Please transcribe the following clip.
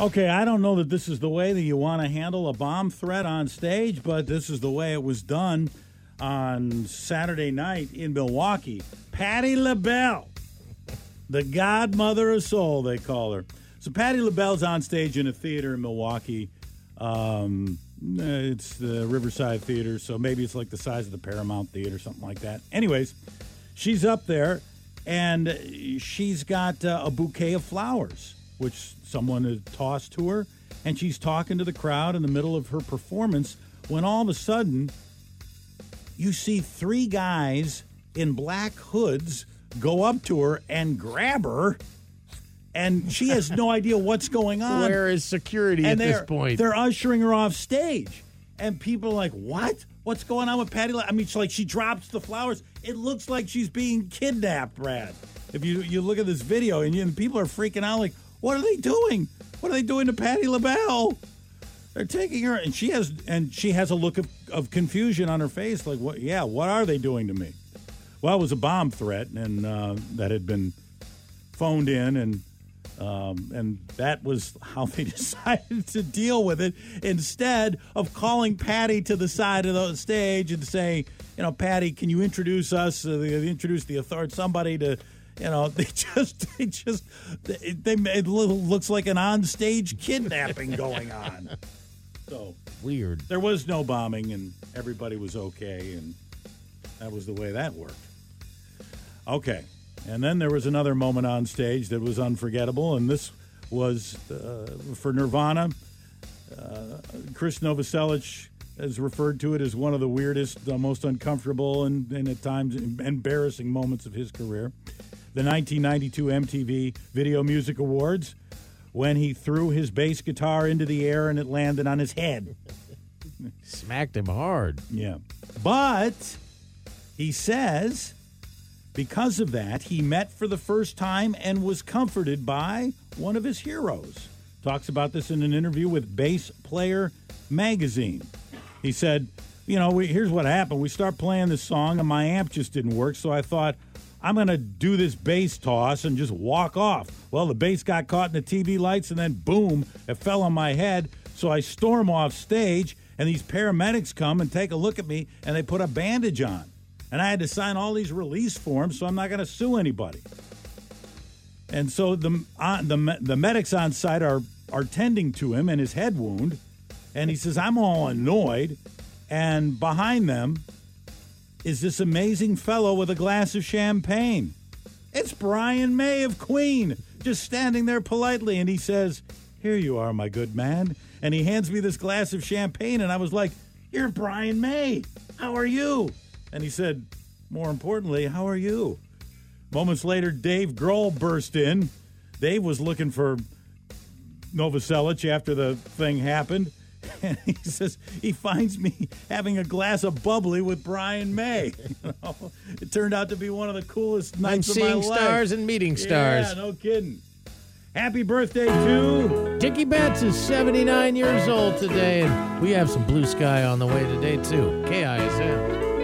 Okay, I don't know that this is the way that you want to handle a bomb threat on stage, but this is the way it was done on Saturday night in Milwaukee. Patti LaBelle, the godmother of soul, they call her. So Patti LaBelle's on stage in a theater in Milwaukee. Um, it's the Riverside Theater, so maybe it's like the size of the Paramount Theater, something like that. Anyways, she's up there and she's got uh, a bouquet of flowers, which someone had tossed to her, and she's talking to the crowd in the middle of her performance when all of a sudden you see three guys in black hoods go up to her and grab her and she has no idea what's going on. Where is security and at this point? They're ushering her off stage, and people are like, "What? What's going on with Patti?" I mean, she's like she drops the flowers. It looks like she's being kidnapped, Brad. If you you look at this video, and, you, and people are freaking out, like, "What are they doing? What are they doing to Patti LaBelle?" They're taking her, and she has and she has a look of, of confusion on her face, like, "What? Yeah, what are they doing to me?" Well, it was a bomb threat, and uh, that had been phoned in, and um, and that was how they decided to deal with it instead of calling Patti to the side of the stage and saying, you know, Patti, can you introduce us? Uh, introduce the authority, somebody to, you know, they just, they just, they, they it looks like an onstage kidnapping going on. So weird. There was no bombing, and everybody was okay, and that was the way that worked. Okay. And then there was another moment on stage that was unforgettable, and this was uh, for Nirvana. Uh, Chris Novoselic has referred to it as one of the weirdest, uh, most uncomfortable, and, and at times embarrassing moments of his career. The 1992 MTV Video Music Awards, when he threw his bass guitar into the air and it landed on his head. Smacked him hard. Yeah. But he says because of that, he met for the first time and was comforted by one of his heroes. Talks about this in an interview with Bass Player magazine. He said, You know, we, here's what happened. We start playing this song, and my amp just didn't work, so I thought, I'm going to do this bass toss and just walk off. Well, the bass got caught in the TV lights, and then boom, it fell on my head. So I storm off stage, and these paramedics come and take a look at me, and they put a bandage on and I had to sign all these release forms, so I'm not going to sue anybody. And so the uh, the the medics on site are are tending to him and his head wound, and he says, "I'm all annoyed," and behind them is this amazing fellow with a glass of champagne. It's Brian May of Queen, just standing there politely, and he says, "Here you are, my good man," and he hands me this glass of champagne, and I was like, "You're Brian May. How are you?" And he said, More importantly, how are you? Moments later, Dave Grohl burst in. Dave was looking for Novoselic after the thing happened. And he says he finds me having a glass of bubbly with Brian May. You know, it turned out to be one of the coolest nights I'm of my seeing life. stars and meeting stars. Yeah, no kidding. Happy birthday to Dickey Betts is 79 years old today, and we have some blue sky on the way today, too. KISM.